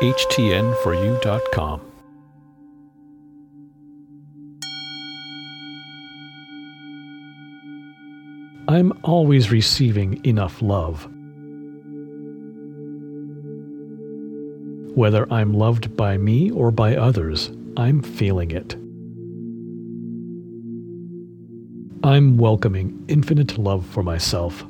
HTN4U.com. I'm always receiving enough love. Whether I'm loved by me or by others, I'm feeling it. I'm welcoming infinite love for myself.